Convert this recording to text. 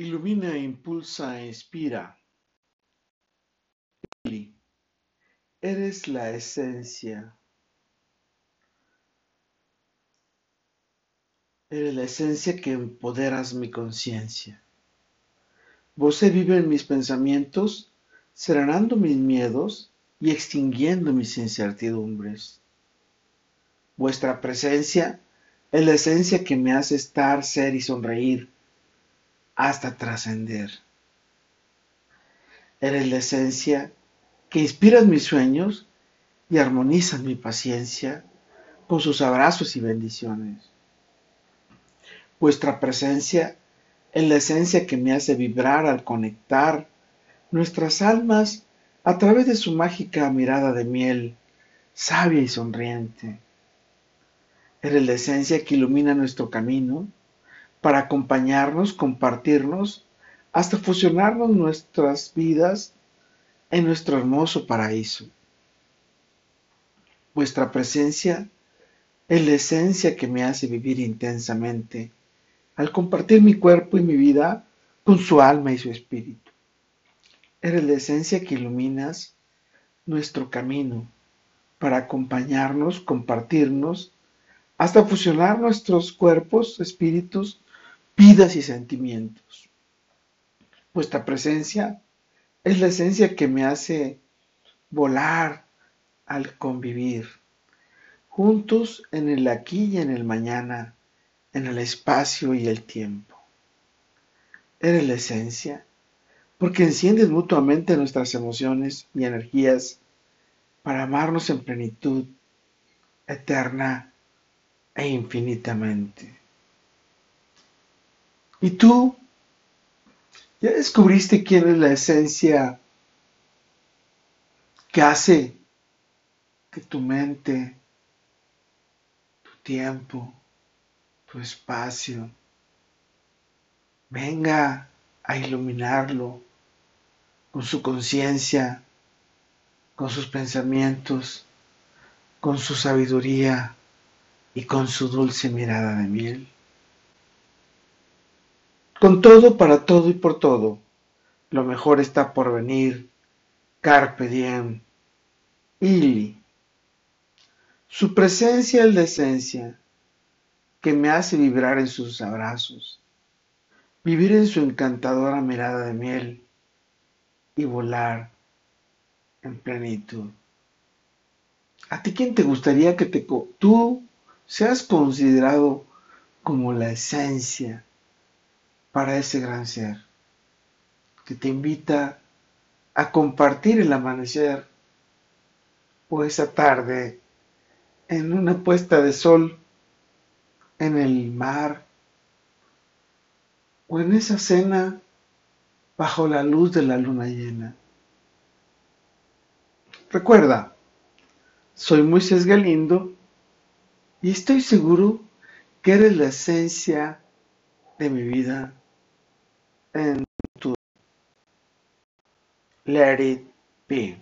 Ilumina, impulsa inspira. Eres la esencia. Eres la esencia que empoderas mi conciencia. Vos vive en mis pensamientos, serenando mis miedos y extinguiendo mis incertidumbres. Vuestra presencia es la esencia que me hace estar, ser y sonreír hasta trascender. Eres la esencia que inspira mis sueños y armoniza mi paciencia con sus abrazos y bendiciones. Vuestra presencia es la esencia que me hace vibrar al conectar nuestras almas a través de su mágica mirada de miel, sabia y sonriente. Eres la esencia que ilumina nuestro camino para acompañarnos, compartirnos, hasta fusionarnos nuestras vidas en nuestro hermoso paraíso. Vuestra presencia es la esencia que me hace vivir intensamente al compartir mi cuerpo y mi vida con su alma y su espíritu. Eres la esencia que iluminas nuestro camino para acompañarnos, compartirnos, hasta fusionar nuestros cuerpos, espíritus vidas y sentimientos. Vuestra presencia es la esencia que me hace volar al convivir, juntos en el aquí y en el mañana, en el espacio y el tiempo. Eres la esencia porque enciendes mutuamente nuestras emociones y energías para amarnos en plenitud, eterna e infinitamente. ¿Y tú? ¿Ya descubriste quién es la esencia que hace que tu mente, tu tiempo, tu espacio venga a iluminarlo con su conciencia, con sus pensamientos, con su sabiduría y con su dulce mirada de miel? Con todo, para todo y por todo, lo mejor está por venir. Carpe diem. Ili. Su presencia es la esencia que me hace vibrar en sus abrazos, vivir en su encantadora mirada de miel y volar en plenitud. ¿A ti quién te gustaría que te, tú seas considerado como la esencia para ese gran ser que te invita a compartir el amanecer o esa tarde en una puesta de sol en el mar o en esa cena bajo la luz de la luna llena. Recuerda, soy Moisés Galindo y estoy seguro que eres la esencia de mi vida and to let it be.